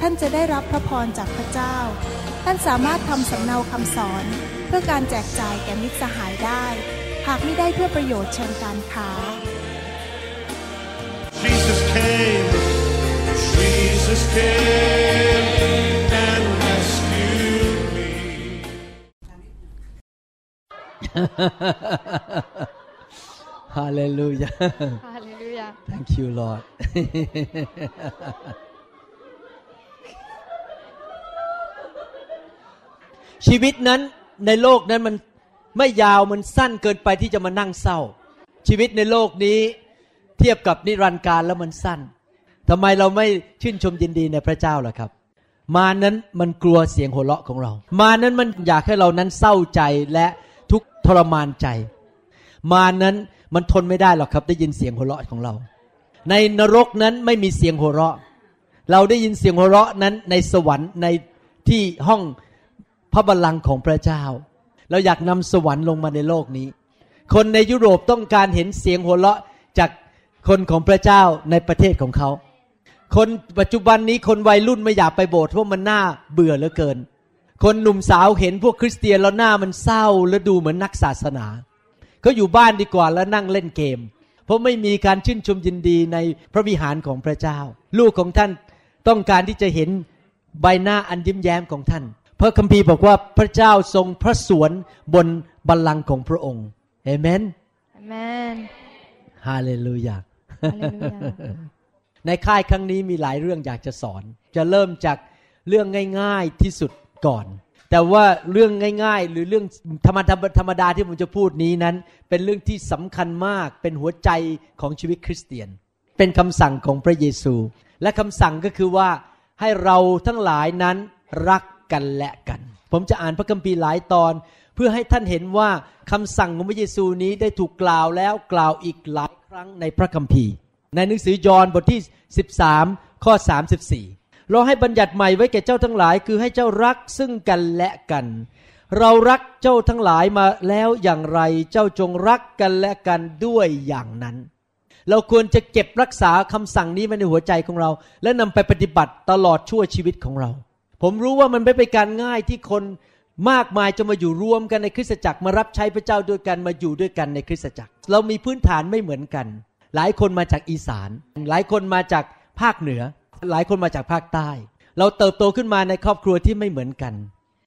ท่านจะได้รับพระพรจากพระเจ้า ท่านสามารถทำสำเนาคำสอน เพื่อการแจกจ่ายแก่มิตรสหายได้ หากไม่ได้เพื่อประโยชน์เชิงการค้า Jesus came, Jesus came and rescued me. Hallelujah. Hallelujah. Thank you, Lord. ชีวิตนั้นในโลกนั้นมันไม่ยาวมันสั้นเกินไปที่จะมานั่งเศร้า ชีวิตในโลกนี้เทียบกับนิรันดร์การแล้วมันสั้นทำไมเราไม่ชื่นชมยินดีในพระเจ้าล่ะครับ มานั้นมันกลัวเสียงหัวเราะของเรา มานั้นมันอยากให้เรานั้นเศร้าใจและทุกทรมานใจ มานั้นมันทนไม่ได้หรอกครับ ได้ยินเสียงหัวเราะของเรา ในนรกนั้นไม่มีเสียงหัวเราะ เราได้ยินเสียงหัวเราะนั้นในสวรรค์ในที่ห้อง พระบัลลังก์ของพระเจ้า เราอยากนำสวรรค์ลงมาในโลกนี้ คนในยุโรปต้องการเห็นเสียงหัวเราะจากคนของพระเจ้าในประเทศของเขา คนปัจจุบันนี้คนวัยรุ่นไม่อยากไปโบสถ์เพราะมันน่าเบื่อเหลือเกิน คนหนุ่มสาวเห็นพวกคริสเตียนแล้วหน้ามันเศร้าและดูเหมือนนักศาสนาเขาอยู่บ้านดีกว่าแล้วนั่งเล่นเกม เพราะไม่มีการชื่นชมยินดีในพระวิหารของพระเจ้า ลูกของท่านต้องการที่จะเห็นใบหน้าอันยิ้มแย้มของท่าน พระคัมภีร์บอกว่าพระเจ้าทรงพระสวนบนบัลลังก์ของพระองค์เอเมน Amen. ฮาเลลูยา Hallelujah. ในค่ายครั้งนี้มีหลายเรื่องอยากจะสอน จะเริ่มจากเรื่องง่าย ๆที่สุดก่อน แต่ว่าเรื่องง่าย ๆ หรือเรื่องธรรมดาธรรมดาที่ผมจะพูดนี้นั้น เป็นเรื่องที่สำคัญมากเป็นหัวใจของชีวิตคริสเตียน เป็นคำสั่งของพระเยซู และคำสั่งก็คือว่าให้เราทั้งหลายนั้นรัก กันและกัน ผมจะอ่านพระคัมภีร์หลายตอน เพื่อให้ท่านเห็นว่าคำสั่งของพระเยซูนี้ได้ถูกกล่าวแล้วกล่าวอีกหลายครั้งในพระคัมภีร์ ในหนังสือยอห์นบทที่ 13 ข้อ 34 เราให้บัญญัติใหม่ไว้แก่เจ้าทั้งหลาย คือให้เจ้ารักซึ่งกันและกัน เรารักเจ้าทั้งหลายมาแล้วอย่างไรเจ้าจงรักกันและกันด้วยอย่างนั้นเราควรจะเก็บรักษาคำสั่งนี้ไว้ในหัวใจของเรา และนำไปปฏิบัติตลอดชั่วชีวิตของเรา ผมรู้ว่ามันไม่เป็นการง่ายที่คนมากมายจะมาอยู่รวมกันในคริสตจักรมารับใช้พระเจ้าด้วยกันมาอยู่ด้วยกันในคริสตจักร เรามีพื้นฐานไม่เหมือนกัน หลายคนมาจากอีสาน หลายคนมาจากภาคเหนือ หลายคนมาจากภาคใต้ เราเติบโตขึ้นมาในครอบครัวที่ไม่เหมือนกัน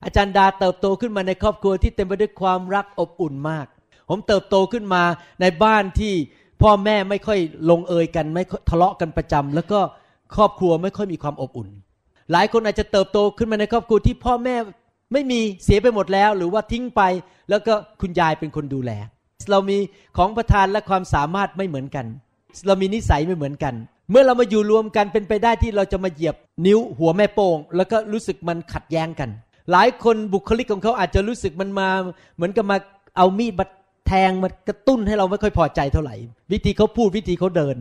อาจารย์ดาเติบโตขึ้นมาในครอบครัวที่เต็มไปด้วยความรักอบอุ่นมาก ผมเติบโตขึ้นมาในบ้านที่พ่อแม่ไม่ค่อยลงเอยกันไม่ทะเลาะกันประจำแล้วก็ครอบครัวไม่ค่อยมีความอบอุ่น หลายคนอาจจะเติบโตขึ้นมาในครอบครัวที่พ่อแม่ไม่มีเสียไปหมดแล้ว หรือว่าทิ้งไป แล้วก็คุณยายเป็นคนดูแล เรามีของประทานและความสามารถไม่เหมือนกัน เรามีนิสัยไม่เหมือนกัน เมื่อเรามาอยู่รวมกันเป็นไปได้ที่เราจะมาเหยียบนิ้วหัวแม่โป้งแล้วก็รู้สึกมันขัดแย้งกัน หลายคนบุคลิกของเขาอาจจะรู้สึกมันมา เหมือนกับมาเอามีดมาแทงมากระตุ้นให้เราไม่ค่อยพอใจเท่าไหร่ วิธีเขาพูดวิธีเขาเดิน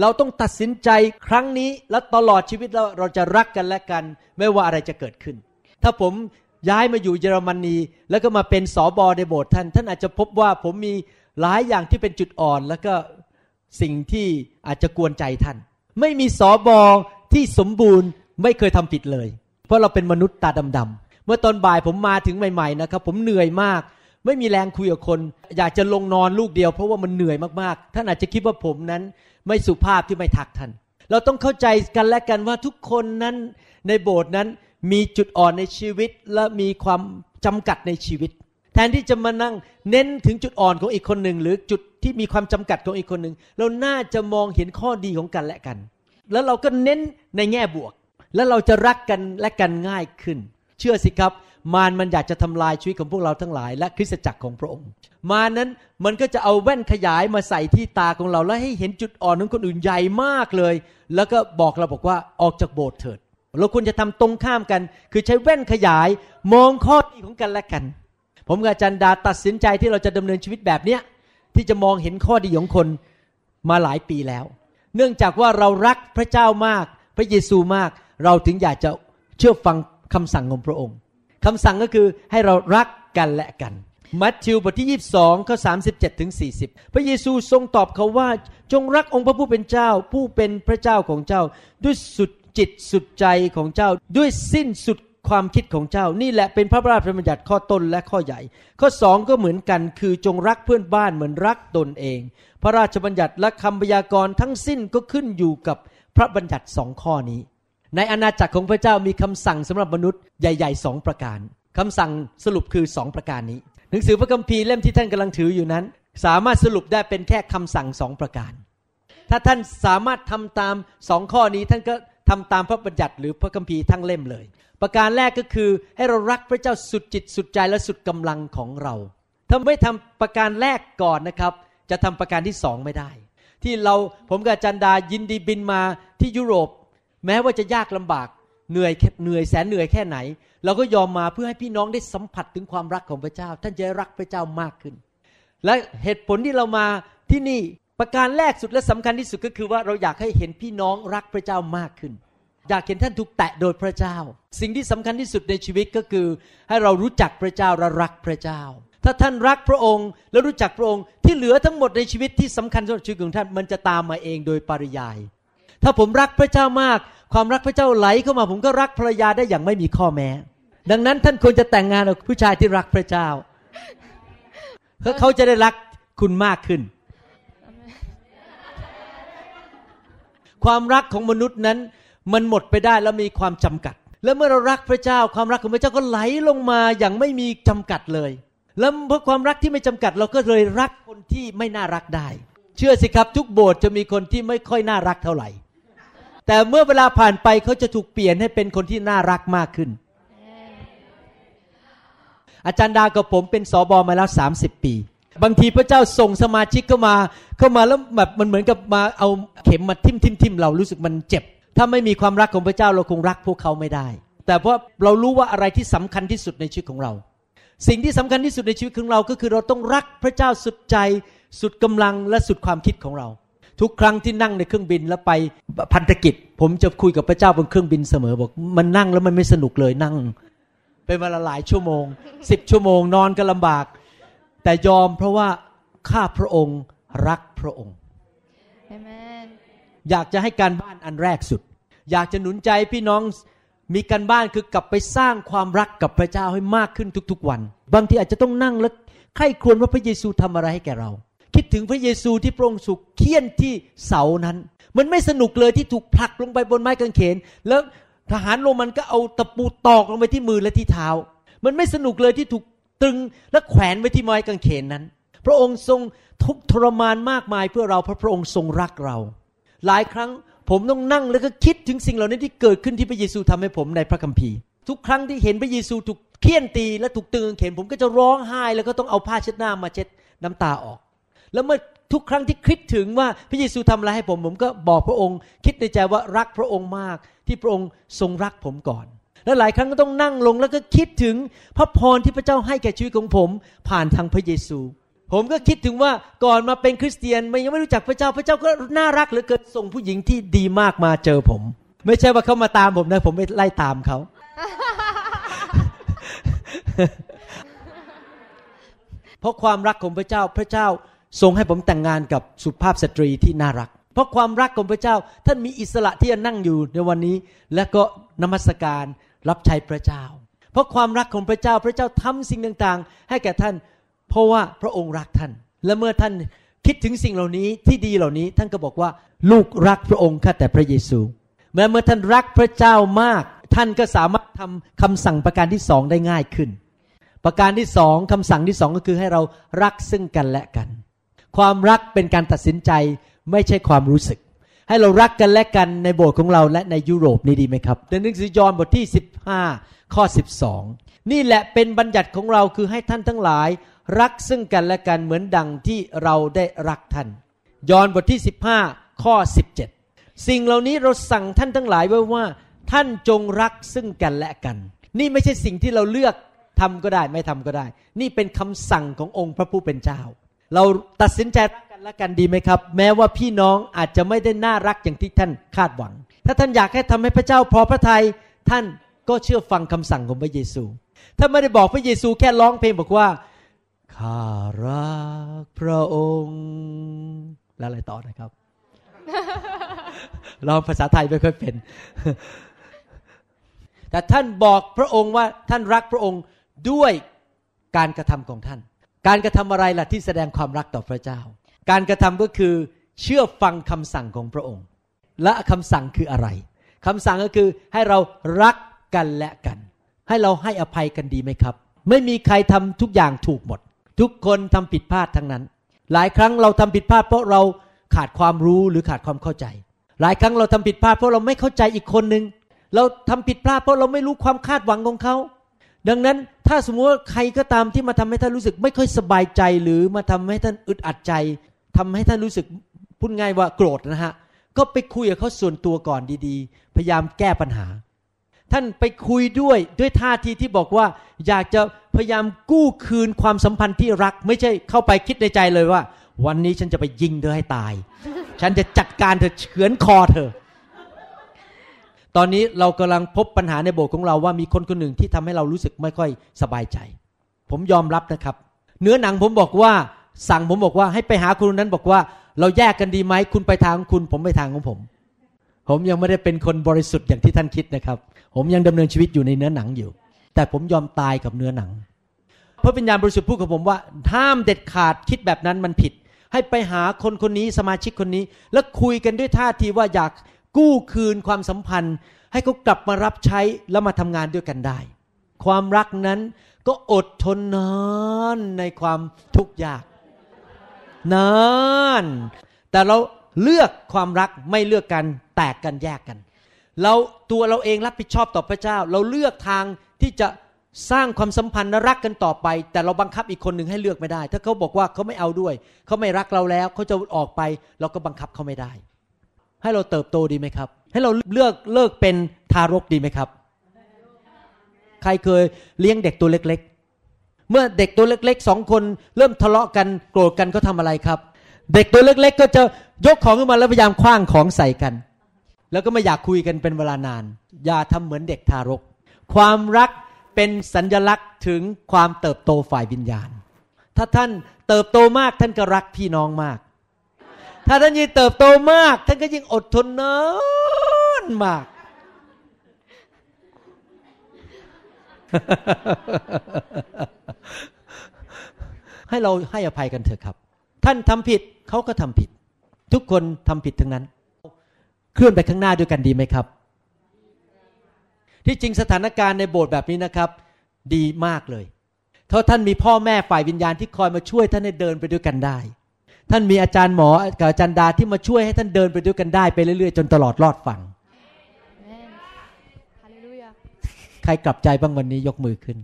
เราต้องตัดสินใจครั้งนี้และตลอดชีวิตเราเราจะรักกันและกัน ไม่ว่าอะไรจะเกิดขึ้น ถ้าผมย้ายมาอยู่เยอรมนี แล้วก็มาเป็นสอบอในโบสถ์ท่าน ท่านอาจจะพบว่าผมมีหลายอย่างที่เป็นจุดอ่อน แล้วก็สิ่งที่อาจจะกวนใจท่าน ไม่มีสอบอที่สมบูรณ์ไม่เคยทำผิดเลย เพราะเราเป็นมนุษย์ตาดำๆเมื่อตอนบ่ายผมมาถึงใหม่ๆนะครับ ผมเหนื่อยมาก ไม่มีแรงคุยกับคน อยากจะลงนอนลูกเดียว เพราะว่ามันเหนื่อยมากๆท่านอาจจะคิดว่าผมนั้น ไม่สุภาพที่ไม่ทักท่าน เราต้องเข้าใจกันและกันว่าทุกคนนั้นในโบสถ์นั้นมีจุดอ่อนในชีวิตและมีความจำกัดในชีวิต แทนที่จะมานั่งเน้นถึงจุดอ่อนของอีกคนหนึ่ง หรือจุดที่มีความจำกัดของอีกคนหนึ่งเราน่าจะมองเห็นข้อดีของกันและกัน แล้วเราก็เน้นในแง่บวก แล้วเราจะรักกันและกันง่ายขึ้น เชื่อสิครับ มารมันอยากจะทำลายชีวิตของพวกเราทั้งหลาย และคริสตจักรของพระองค์ มารนั้นมันก็จะเอาแว่นขยายมาใส่ที่ตาของเรา แล้วให้เห็นจุดอ่อนของคนอื่นใหญ่มากเลย แล้วก็บอกเราบอกว่าออกจากโบสถ์เถิด เราควรจะทำตรงข้ามกัน คือใช้แว่นขยายมองข้อดีของกันและกัน ผมกับอาจารย์ดาตัดสินใจที่เราจะดำเนินชีวิตแบบเนี้ยที่จะมองเห็นข้อดีของคนมาหลายปีแล้ว เนื่องจากว่าเรารักพระเจ้ามาก พระเยซูมาก เราถึงอยากจะเชื่อฟังคำสั่งของพระองค์ คำสั่งก็คือให้เรารักกันและกัน มัทธิวบทที่ 22ข้อ37ถึง40 พระเยซูทรงตอบเขาว่าจงรักองค์พระผู้เป็นเจ้า ผู้เป็นพระเจ้าของเจ้า ด้วยสุดจิตสุดใจของเจ้า ด้วยสิ้นสุดความคิดของเจ้า นี่แหละเป็นพระราชบัญญัติข้อต้นและข้อใหญ่ ข้อสองก็เหมือนกันคือจงรักเพื่อนบ้านเหมือนรักตนเอง พระราชบัญญัติและคำพยากรณ์ทั้งสิ้นก็ขึ้นอยู่กับพระบัญญัติสองข้อนี้ ในอาณาจักรของพระเจ้ามีคำสั่งสำหรับมนุษย์ใหญ่ๆสองประการคำสั่งสรุปคือสองประการนี้ หนังสือพระคัมภีร์เล่มที่ท่านกำลังถืออยู่นั้น สามารถสรุปได้เป็นแค่คำสั่งสองประการ ถ้าท่านสามารถทำตามสองข้อนี้ท่านก็ทำตามพระบัญญัติหรือพระคัมภีร์ทั้งเล่มเลย ประการแรกก็คือให้เรารักพระเจ้าสุดจิตสุดใจและสุดกำลังของเรา ถ้าไม่ทำประการแรกก่อนนะครับ จะทำประการที่สองไม่ได้ ที่เราผมกับจันดายินดีบินมาที่ยุโรป แม้ว่าจะยากลำบากเหนื่อยเหนื่อยแสนเหนื่อยแค่ไหน เราก็ยอมมาเพื่อให้พี่น้องได้สัมผัสถึงความรักของพระเจ้า ท่านจะรักพระเจ้ามากขึ้น และเหตุผลที่เรามาที่นี่ประการแรกสุดและสำคัญที่สุดก็คือว่าเราอยากให้เห็นพี่น้องรักพระเจ้ามากขึ้น อยากเห็นท่านถูกแตะโดยพระเจ้า สิ่งที่สำคัญที่สุดในชีวิตก็คือ ให้เรารู้จักพระเจ้าและรักพระเจ้า ถ้าท่านรักพระองค์ และรู้จักพระองค์ที่เหลือทั้งหมดในชีวิตที่สำคัญสำหรับชีวิตของท่านมันจะตามมาเองโดยปริยาย ถ้าผมรักพระเจ้ามาก ความรักพระเจ้าไหลเข้ามา ผมก็รักภรรยาได้อย่างไม่มีข้อแม้ ดังนั้นท่านควรจะแต่งงานกับผู้ชายที่รักพระเจ้าเพราะเขาจะได้รักคุณมากขึ้น ความรักของมนุษย์นั้นมันหมดไปได้แล้วมีความจำกัด แล้วเมื่อเรารักพระเจ้า ความรักของพระเจ้าก็ไหลลงมาอย่างไม่มีจำกัดเลย แล้วเพราะความรักที่ไม่จำกัด เราก็เลยรักคนที่ไม่น่ารักได้ เชื่อสิครับทุกโบสถ์จะมีคนที่ไม่ค่อยน่ารักเท่าไหร่ แต่เมื่อเวลาผ่านไปเขาจะถูกเปลี่ยนให้เป็นคนที่น่ารักมากขึ้น อาจารย์ดากับผมเป็นสอบอมาแล้ว 30 ปี บางทีพระเจ้าส่งสมาชิกเข้ามา เข้ามาแล้วแบบมันเหมือนกับมาเอาเข็มมาทิ่มทิ่มทิ่มเรารู้สึกมันเจ็บ ถ้าไม่มีความรักของพระเจ้าเราคงรักพวกเขาไม่ได้ แต่เพราะเรารู้ว่าอะไรที่สำคัญที่สุดในชีวิตของเรา สิ่งที่สำคัญที่สุดในชีวิตของเราก็คือเราต้องรักพระเจ้าสุดใจ สุดกำลังและสุดความคิดของเรา ทุกครั้งที่นั่งในเครื่องบินแล้วไปพันธกิจ ผมจะคุยกับพระเจ้าบนเครื่องบินเสมอบอก มันนั่งแล้วมันไม่สนุกเลยนั่ง เป็นเวลาหลายชั่วโมงสิบชั่วโมงนอนก็ลำบาก แต่ยอมเพราะว่าข้าพระองค์รักพระองค์ Amen. อยากจะให้การบ้านอันแรกสุด อยากจะหนุนใจพี่น้องมีการบ้านคือกลับไปสร้างความรักกับพระเจ้าให้มากขึ้นทุกๆวัน บางทีอาจจะต้องนั่งแล้วใคร่ครวญว่าพระเยซูทำอะไรให้แก่เรา คิดถึงพระเยซูที่พระองค์สุกเคี่ยนที่เสานั้น มันไม่สนุกเลยที่ถูกผลักลงไปบนไม้กางเขน แล้วทหารโรมันก็เอาตะปูตอกลงไปที่มือและที่เท้า มันไม่สนุกเลยที่ถูกตึงและแขวนไว้ที่ไม้กางเขนนั้น พระองค์ทรงทุกข์ทรมานมากมายเพื่อเราเพราะพระองค์ทรงรักเรา หลายครั้งผมต้องนั่งแล้วก็คิดถึงสิ่งเหล่านี้ที่เกิดขึ้นที่พระเยซูทำให้ผมในพระคัมภีร์ ทุกครั้งที่เห็นพระเยซูถูกเคี่ยนตีและถูกตึงเขนผมก็จะร้องไห้แล้วก็ต้องเอาผ้าเช็ดหน้ามาเช็ดน้ำตาออก แล้วเมื่อทุกครั้งที่คิดถึงว่าพระเยซูทำอะไรให้ผม ผมก็บอกพระองค์ คิดในใจว่ารักพระองค์มาก ที่พระองค์ทรงรักผมก่อน และหลายครั้งก็ต้องนั่งลงแล้วก็คิดถึงพระพรที่พระเจ้าให้แก่ชีวิตของผม ผ่านทางพระเยซู ผมก็คิดถึงว่าก่อนมาเป็นคริสเตียนไมันยังไม่รู้จักพระเจ้าพระเจ้าก็น่ารักเหลือเกินส่งผู้หญิงที่ดีมากมาเจอผม ไม่ใช่ว่าเขามาตามผมนะ ผมไม่ไล่ตามเขาเพราะความรักของพระเจ้าพระเจ้า ทรงให้ผมแต่งงานกับสุภาพสตรีที่น่ารัก เพราะความรักของพระเจ้าท่านมีอิสระที่จะนั่งอยู่ในวันนี้ และก็นมัสการรับใช้พระเจ้า เพราะความรักของพระเจ้าพระเจ้าทำสิ่งต่างๆ ให้แก่ท่าน เพราะว่าพระองค์รักท่าน และเมื่อท่านคิดถึงสิ่งเหล่านี้ที่ดีเหล่านี้ท่านก็บอกว่าลูกรักพระองค์ข้าแต่พระเยซู แม้เมื่อท่านรักพระเจ้ามาก ท่านก็สามารถทำคำสั่งประการที่สองได้ง่ายขึ้น ประการที่สองคำสั่งที่สองก็คือให้เรารักซึ่งกันและกัน ความรักเป็นการตัดสินใจไม่ใช่ความรู้สึก ให้เรารักกันและกันในโบสถ์ของเราและในยุโรปนี่ดีไหมครับในหนังสือยอห์นบทที่ 15 ข้อ 12 นี่แหละเป็นบัญญัติของเราคือให้ท่านทั้งหลาย รักซึ่งกันและกันเหมือนดังที่เราได้รักท่าน ยอห์นบทที่ 15 ข้อ 17 สิ่งเหล่านี้เราสั่งท่านทั้งหลายไว้ว่า ท่านจงรักซึ่งกันและกัน นี่ไม่ใช่สิ่งที่เราเลือกทำก็ได้ไม่ทำก็ได้ นี่เป็นคำสั่งขององค์พระผู้เป็นเจ้า เราตัดสินใจรักกันและกันดีไหมครับ แม้ว่าพี่น้องอาจจะไม่ได้น่ารักอย่างที่ท่านคาดหวัง ถ้าท่านอยากให้ทำให้พระเจ้าพอพระทัยท่านก็เชื่อฟังคำสั่งของพระเยซูถ้าไม่ได้บอกพระเยซูแค่ร้องเพลงบอกว่าข้ารักพระองค์แล้วอะไรต่อนะครับเราภาษาไทยไม่ค่อยเป็น แต่ท่านบอกพระองค์ว่าท่านรักพระองค์ด้วยการกระทำของท่าน การกระทำอะไรล่ะที่แสดงความรักต่อพระเจ้า การกระทำก็คือเชื่อฟังคำสั่งของพระองค์ และคำสั่งคืออะไรคำสั่งก็คือให้เรารักกันและกัน ให้เราให้อภัยกันดีไหมครับ ไม่มีใครทำทุกอย่างถูกหมด ทุกคนทำผิดพลาดทั้งนั้น หลายครั้งเราทำผิดพลาดเพราะเราขาดความรู้หรือขาดความเข้าใจ หลายครั้งเราทำผิดพลาดเพราะเราไม่เข้าใจอีกคนหนึ่งเราทำผิดพลาดเพราะเราไม่รู้ความคาดหวังของเขา ดังนั้นถ้าสมมติว่าใครก็ตามที่มาทำให้ท่านรู้สึก ไม่ค่อยสบายใจหรือมาทำให้ท่านอึดอัดใจทำให้ท่านรู้สึกพูดง่ายว่าโกรธนะฮะก็ไปคุยกับเขาส่วนตัวก่อนดีๆ พยายามแก้ปัญหา ท่านไปคุยด้วยด้วยท่าทีที่บอกว่า อยากจะพยายามกู้คืนความสัมพันธ์ที่รัก ไม่ใช่เข้าไปคิดในใจเลยว่า วันนี้ฉันจะไปยิงเธอให้ตาย ฉันจะจัดการเธอเฉือนคอเธอ ตอนนี้เรากำลังพบปัญหาในโบสถ์ของเราว่ามีคนคนหนึ่งที่ทำให้เรารู้สึกไม่ค่อยสบายใจ ผมยอมรับนะครับ เนื้อหนังผมบอกว่าสั่งผมบอกว่าให้ไปหาคนนั้นบอกว่า เราแยกกันดีไหมคุณไปทางของคุณ ผมไปทางของผม ผมยังไม่ได้เป็นคนบริสุทธิ์อย่างที่ท่านคิดนะครับ ผมยังดำเนินชีวิตอยู่ในเนื้อหนังอยู่ แต่ผมยอมตายกับเนื้อหนังพระวิญญาณบริสุทธิ์พูดกับผมว่าห้ามเด็ดขาดคิดแบบนั้นมันผิด ให้ไปหาคนคนนี้สมาชิกคนนี้ แล้วคุยกันด้วยท่าทีว่าอยากกู้คืนความสัมพันธ์ ให้เขากลับมารับใช้แล้วมาทำงานด้วยกันได้ ความรักนั้นก็อดทนนานในความทุกข์ยากนานแต่เราเลือกความรักไม่เลือกกันแตกกันแยกกัน เราตัวเราเองรับผิดชอบต่อพระเจ้า เราเลือกทางที่จะสร้างความสัมพันธ์รักกันต่อไป แต่เราบังคับอีกคนหนึ่งให้เลือกไม่ได้ ถ้าเขาบอกว่าเขาไม่เอาด้วย เขาไม่รักเราแล้วเขาจะออกไป เราก็บังคับเขาไม่ได้ ให้เราเติบโตดีไหมครับ ให้เราเลือกเลิกเป็นทารกดีไหมครับ ใครเคยเลี้ยงเด็กตัวเล็ก ๆ เมื่อเด็กตัวเล็กๆสองคนเริ่มทะเลาะกันโกรธกันก็ทำอะไรครับ เด็กตัวเล็ก ๆ ก็จะยกของขึ้นมาแล้วพยายามคว้างของใส่กัน แล้วก็ไม่อยากคุยกันเป็นเวลานาน อย่าทำเหมือนเด็กทารก ความรักเป็นสัญญลักษณ์ถึงความเติบโตฝ่ายวิญญาณ ถ้าท่านเติบโตมากท่านก็รักพี่น้องมาก ถ้าท่านยิ่งเติบโตมาก ท่านก็ยิ่งอดทนนานมาก ให้เราให้อภัยกันเถอะครับ ท่านทำผิดเขาก็ทำผิด ทุกคนทำผิดทั้งนั้น เคลื่อนไปข้างหน้าด้วยกันดีไหมครับ ที่จริงสถานการณ์ในโบสถ์แบบนี้นะครับ ดีมากเลยถ้าท่านมีพ่อแม่ฝ่ายวิญญาณที่คอยมาช่วยท่านให้เดินไปด้วยกันได้ ท่านมีอาจารย์หมอกับอาจารย์ดาที่มาช่วยให้ท่านเดินไปด้วยกันได้ไปเรื่อยๆ จนตลอดรอดฝั่งใครกลับใจบ้างวันนี้ยกมือขึ้น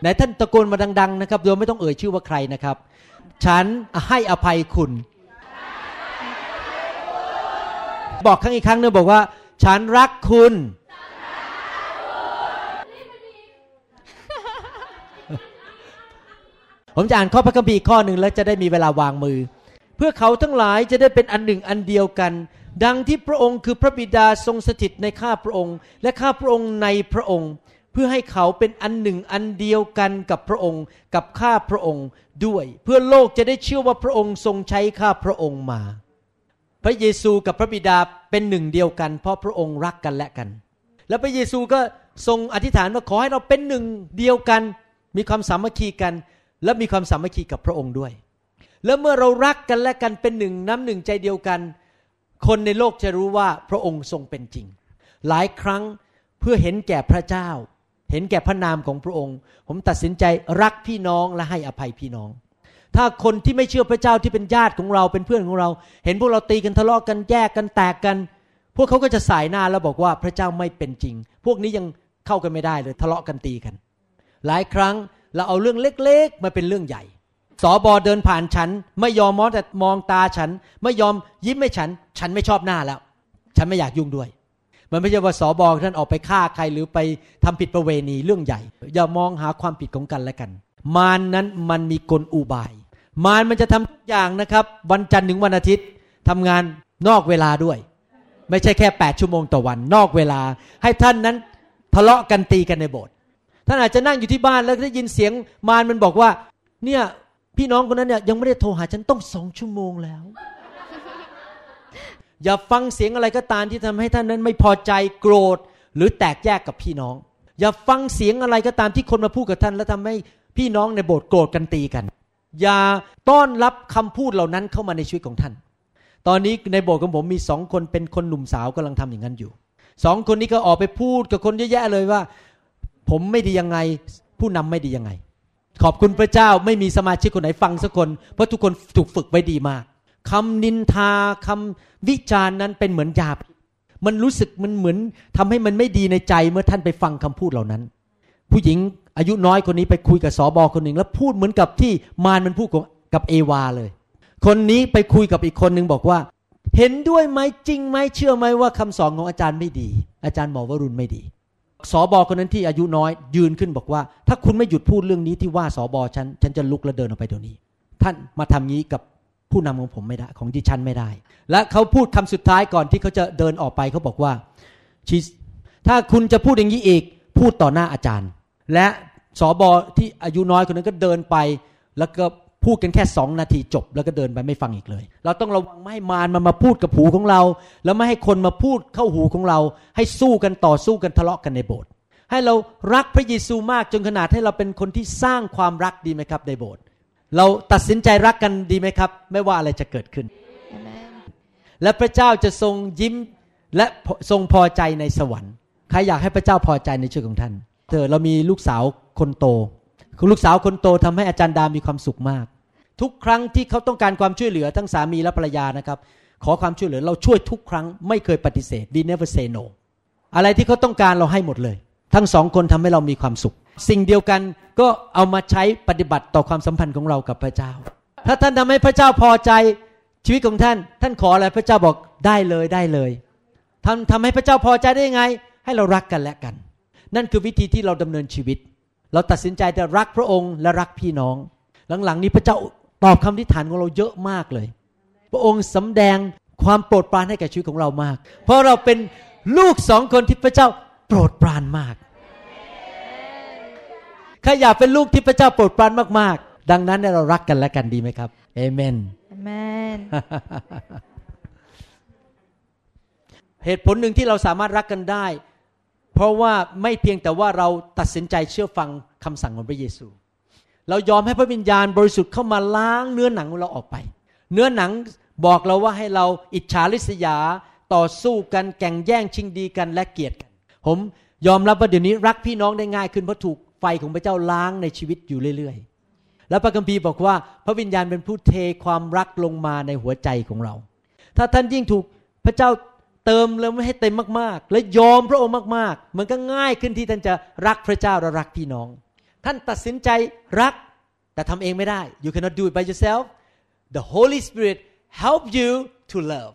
ไหนท่านตะโกนมาดัง ๆ นะครับโดยไม่ต้องเอ่ยชื่อว่าใครนะครับ ฉันให้อภัยคุณ บอกครั้งอีกครั้งนึงบอกว่า ฉันรักคุณ ผมจะอ่านข้อพระคัมภีร์ข้อหนึ่งแล้วจะได้มีเวลาวางมือ เพื่อเขาทั้งหลายจะได้เป็นอันหนึ่งอันเดียวกัน ดังที่พระองค์คือพระบิดาทรงสถิตในข้าพระองค์ และข้าพระองค์ในพระองค์ เพื่อให้เขาเป็นอันหนึ่งอันเดียวกันกับพระองค์ กับข้าพระองค์ด้วย เพื่อโลกจะได้เชื่อว่าพระองค์ทรงใช้ข้าพระองค์มา พระเยซูกับพระบิดาเป็นหนึ่งเดียวกัน เพราะพระองค์รักกันและกัน แล้วพระเยซูก็ทรงอธิษฐานว่าขอให้เราเป็นหนึ่งเดียวกัน มีความสามัคคีกัน และมีความสามัคคีกับพระองค์ด้วย แล้วเมื่อเรารักกันและกันเป็นหนึ่งน้ำหนึ่งใจเดียวกัน คนในโลกจะรู้ว่าพระองค์ทรงเป็นจริง หลายครั้งเพื่อเห็นแก่พระเจ้า เห็นแก่พระนามของพระองค์ ผมตัดสินใจรักพี่น้องและให้อภัยพี่น้อง ถ้าคนที่ไม่เชื่อพระเจ้าที่เป็นญาติของเราเป็นเพื่อนของเรา เห็นพวกเราตีกันทะเลาะกันแยกกันแตกกัน พวกเขาก็จะสายหน้าแล้วบอกว่าพระเจ้าไม่เป็นจริง พวกนี้ยังเข้ากันไม่ได้เลยทะเลาะกันตีกัน หลายครั้ง เราเอาเรื่องเล็กๆ มาเป็นเรื่องใหญ่สอบอเดินผ่านฉัน ไม่ยอมมองแต่มองตาฉัน ไม่ยอมยิ้มให้ฉัน ฉันไม่ชอบหน้าแล้ว ฉันไม่อยากยุ่งด้วย มันไม่ใช่ว่าสอบอท่านออกไปฆ่าใครหรือไปทำผิดประเวณีเรื่องใหญ่ อย่ามองหาความผิดของกันและกัน มารนนั้นมันมีกลอุบาย มารมันจะทำทุกอย่างนะครับ วันจันทร์ถึงวันอาทิตย์ทำงานนอกเวลาด้วย ไม่ใช่แค่ 8 ชั่วโมงต่อวัน นอกเวลา ให้ท่านนั้นทะเลาะกันตีกันในโบสถ์ ท่านอาจจะนั่งอยู่ที่บ้านแล้วได้ยินเสียงมารมันบอกว่า เนี่ยพี่น้องคนนั้นเนี่ยยังไม่ได้โทรหาฉันต้องสองชั่วโมงแล้ว อย่าฟังเสียงอะไรก็ตามที่ทำให้ท่านนั้นไม่พอใจโกรธ หรือแตกแยกกับพี่น้อง อย่าฟังเสียงอะไรก็ตามที่คนมาพูดกับท่าน แล้วทำให้พี่น้องในโบสถ์โกรธกันตีกัน อย่าต้อนรับคำพูดเหล่านั้นเข้ามาในชีวิตของท่าน ตอนนี้ในโบสถ์ของผมมีสองคนเป็นคนหนุ่มสาวกำลังทำอย่างนั้นอยู่สองคนนี้ก็ออกไปพูดกับคนเยอะแยะเลยว่า ผมไม่ดียังไง ผู้นำไม่ดียังไง ขอบคุณพระเจ้าไม่มีสมาชิกคนไหนฟังสักคน เพราะทุกคนถูกฝึกไว้ดีมากคำนินทาคำวิจารณ์นั้นเป็นเหมือนยาพิษมันรู้สึกมันเหมือนทำให้มันไม่ดีในใจเมื่อท่านไปฟังคำพูดเหล่านั้น ผู้หญิงอายุน้อยคนนี้ไปคุยกับสอบอคนหนึ่งแล้วพูดเหมือนกับที่มารมันพูดกับเอวาเลย คนนี้ไปคุยกับอีกคนหนึ่งบอกว่า เห็นด้วยไหมจริงไหมเชื่อไหมว่าคำสอนของอาจารย์ไม่ดี อาจารย์หมอวรุณไม่ดี สอบอคนนั้นที่อายุน้อย ยืนขึ้นบอกว่า ถ้าคุณไม่หยุดพูดเรื่องนี้ที่ว่าสอบอฉันฉันจะลุกและเดินออกไปเดี๋ยวนี้ ท่านมาทำงี้กับผู้นำของผมไม่ได้ของดิฉันไม่ได้ และเขาพูดคำสุดท้ายก่อนที่เขาจะเดินออกไปเขาบอกว่าชีถ้าคุณจะพูดอย่างนี้อีก พูดต่อหน้าอาจารย์ และสอบอที่อายุน้อยคนนั้นก็เดินไป แล้วก็ พูดกันแค่สองนาทีจบ แล้วก็เดินไปไม่ฟังอีกเลย เราต้องระวังไม่ให้มารมันมาพูดกับหูของเรา แล้วไม่ให้คนมาพูดเข้าหูของเรา ให้สู้กันต่อสู้กันทะเลาะกันในโบสถ์ให้เรารักพระเยซูมากจนขนาดให้เราเป็นคนที่สร้างความรักดีไหมครับในโบสถ์เราตัดสินใจรักกันดีไหมครับ ไม่ว่าอะไรจะเกิดขึ้น และพระเจ้าจะทรงยิ้มและทรงพอใจในสวรรค์ใครอยากให้พระเจ้าพอใจในชีวิตของท่านเธอเรามีลูกสาวคนโต คุณลูกสาวคนโตทำให้อาจารย์ดามีความสุขมาก ทุกครั้งที่เขาต้องการความช่วยเหลือทั้งสามีและภรรยานะครับ ขอความช่วยเหลือเราช่วยทุกครั้งไม่เคยปฏิเสธ we never say no อะไรที่เขาต้องการเราให้หมดเลย ทั้งสองคนทำให้เรามีความสุข สิ่งเดียวกันก็เอามาใช้ปฏิบัติต่อความสัมพันธ์ของเรากับพระเจ้า ถ้าท่านทำให้พระเจ้าพอใจชีวิตของท่าน ท่านขออะไรพระเจ้าบอกได้เลยได้เลยทำทำให้พระเจ้าพอใจได้ยังไง ให้เรารักกันและกัน นั่นคือวิธีที่เราดำเนินชีวิต เราตัดสินใจจะรักพระองค์และรักพี่น้อง หลังๆ นี้พระเจ้าตอบคำทิฏฐานของเราเยอะมากเลย พระองค์สำแดงความโปรดปรานให้แก่ชีวิตของเรามาก เพราะเราเป็นลูกสองคนที่พระเจ้าโปรดปรานมากใครอยากเป็นลูกที่พระเจ้าโปรดปรานมากๆ ดังนั้นเรารักกันและกันดีไหมครับเอเมนเอเมนเหตุผลหนึ่งที่เราสามารถรักกันได้ เพราะว่าไม่เพียงแต่ว่าเราตัดสินใจเชื่อฟังคำสั่งของพระเยซู เรายอมให้พระวิญญาณบริสุทธิ์เข้ามาล้างเนื้อหนังของเราออกไป เนื้อหนังบอกเราว่าให้เราอิจฉาริษยาต่อสู้กันแข่งแย่งชิงดีกันและเกลียดกัน ผมยอมรับว่าเดี๋ยวนี้รักพี่น้องได้ง่ายขึ้นเพราะถูกไฟของพระเจ้าล้างในชีวิตอยู่เรื่อยๆ แล้วพระคัมภีร์บอกว่าพระวิญญาณเป็นผู้เทความรักลงมาในหัวใจของเรา ถ้าท่านยิ่งถูกพระเจ้า เติมแล้วไม่ให้เต็มมากๆ และยอมพระองค์มากๆ มันก็ง่ายขึ้นที่ท่านจะรักพระเจ้าและรักพี่น้อง ท่านตัดสินใจรักแต่ทำเองไม่ได้ you cannot do it by yourself the Holy Spirit help you to love